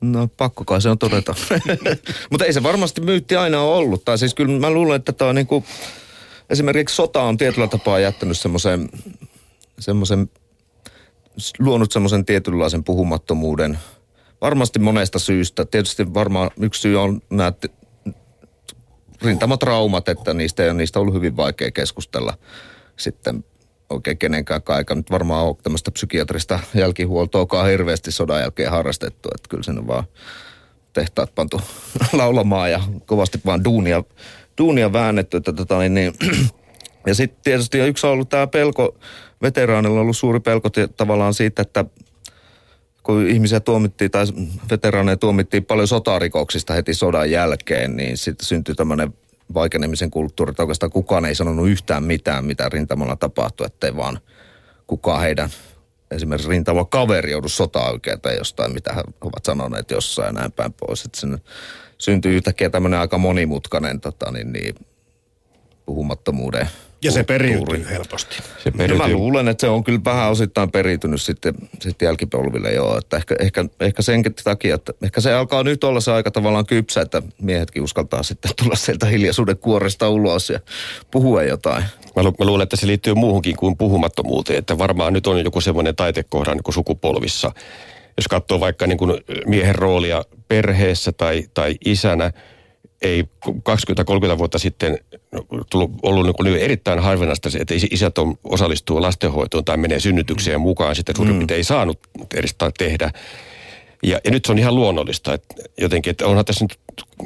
No pakko kai se on todeta. Mutta ei se varmasti myytti aina ole ollut. Tai siis kyllä mä luulen, että tämä on niinku, esimerkiksi sota on tietyllä tapaa jättänyt semmoisen, semmoisen luonut semmoisen tietynlaisen puhumattomuuden. Varmasti monesta syystä. Tietysti varmaan yksi syy on nämä rintamatraumat, että niistä, ei, niistä on ollut hyvin vaikea keskustella sitten oikein kenenkään aika nyt varmaan ole tämmöistä psykiatrista jälkihuoltoa hirveästi sodan jälkeen harrastettu. Että kyllä sen vaan tehtaat pantu laulamaan ja kovasti vaan duunia, duunia väännetty. Että tota, niin, niin. Ja sitten tietysti yksi on ollut tämä pelko, veteraanilla on ollut suuri pelko tavallaan siitä, että kun ihmisiä tuomittiin tai veteraaneja tuomittiin paljon sotarikoksista heti sodan jälkeen, niin sitten syntyi tämmöinen vaikenemisen kulttuuri, että oikeastaan kukaan ei sanonut yhtään mitään, mitä rintamalla tapahtui, ettei vaan kukaan heidän esimerkiksi rintama kaveri joudu sota tai jostain, mitä he ovat sanoneet jossain ja näin päin pois. Että sen syntyy yhtäkkiä tämmöinen aika monimutkainen tota, niin, niin, puhumattomuuden ja se periytyy helposti. Se periytyy. mä luulen, että se on kyllä vähän osittain periytynyt sitten, sitten jälkipolville joo. Että ehkä, ehkä, ehkä senkin takia, että ehkä se alkaa nyt olla se aika tavallaan kypsä, että miehetkin uskaltaa sitten tulla sieltä hiljaisuuden kuoresta ulos ja puhua jotain. Mä, lu- mä luulen, että se liittyy muuhunkin kuin puhumattomuuteen, että varmaan nyt on joku semmoinen taitekohdan niin kuin sukupolvissa. Jos katsoo vaikka niin kuin miehen roolia perheessä tai, tai isänä, ei 20-30 vuotta sitten tullut, ollut niin kuin erittäin harvinaista että isät on, osallistuu lastenhoitoon tai menee synnytykseen mukaan, sitten suurin mm. ei saanut edes tehdä. Ja, ja nyt se on ihan luonnollista, että jotenkin, että onhan tässä nyt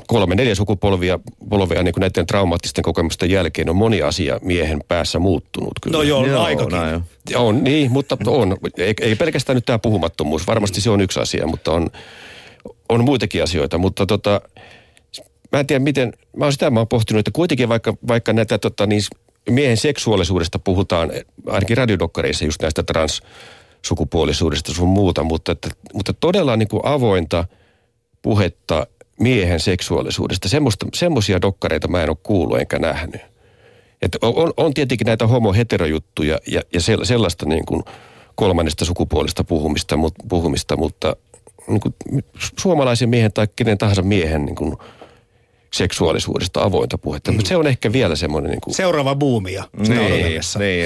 kolme, neljä sukupolvia polvia niin kuin näiden traumaattisten kokemusten jälkeen on moni asia miehen päässä muuttunut kyllä. No joo, joo aikakin. On, on, niin, mutta on. Ei, ei pelkästään nyt tämä puhumattomuus. Varmasti se on yksi asia, mutta on, on muitakin asioita. Mutta tota, mä en tiedä miten, mä oon sitä mä oon pohtinut, että kuitenkin vaikka, vaikka näitä tota, niin miehen seksuaalisuudesta puhutaan, ainakin radiodokkareissa just näistä transsukupuolisuudesta sun muuta, mutta, että, mutta todella niin kuin avointa puhetta miehen seksuaalisuudesta, semmoisia dokkareita mä en ole kuullut enkä nähnyt. Että on, on tietenkin näitä homo-heterojuttuja ja, ja sellaista niin kuin kolmannesta sukupuolesta puhumista, puhumista mutta niin kuin suomalaisen miehen tai kenen tahansa miehen niin kuin seksuaalisuudesta avointa puhetta. Mm. Mutta se on ehkä vielä semmoinen... Niin kuin... Seuraava buumia. Niin, niin.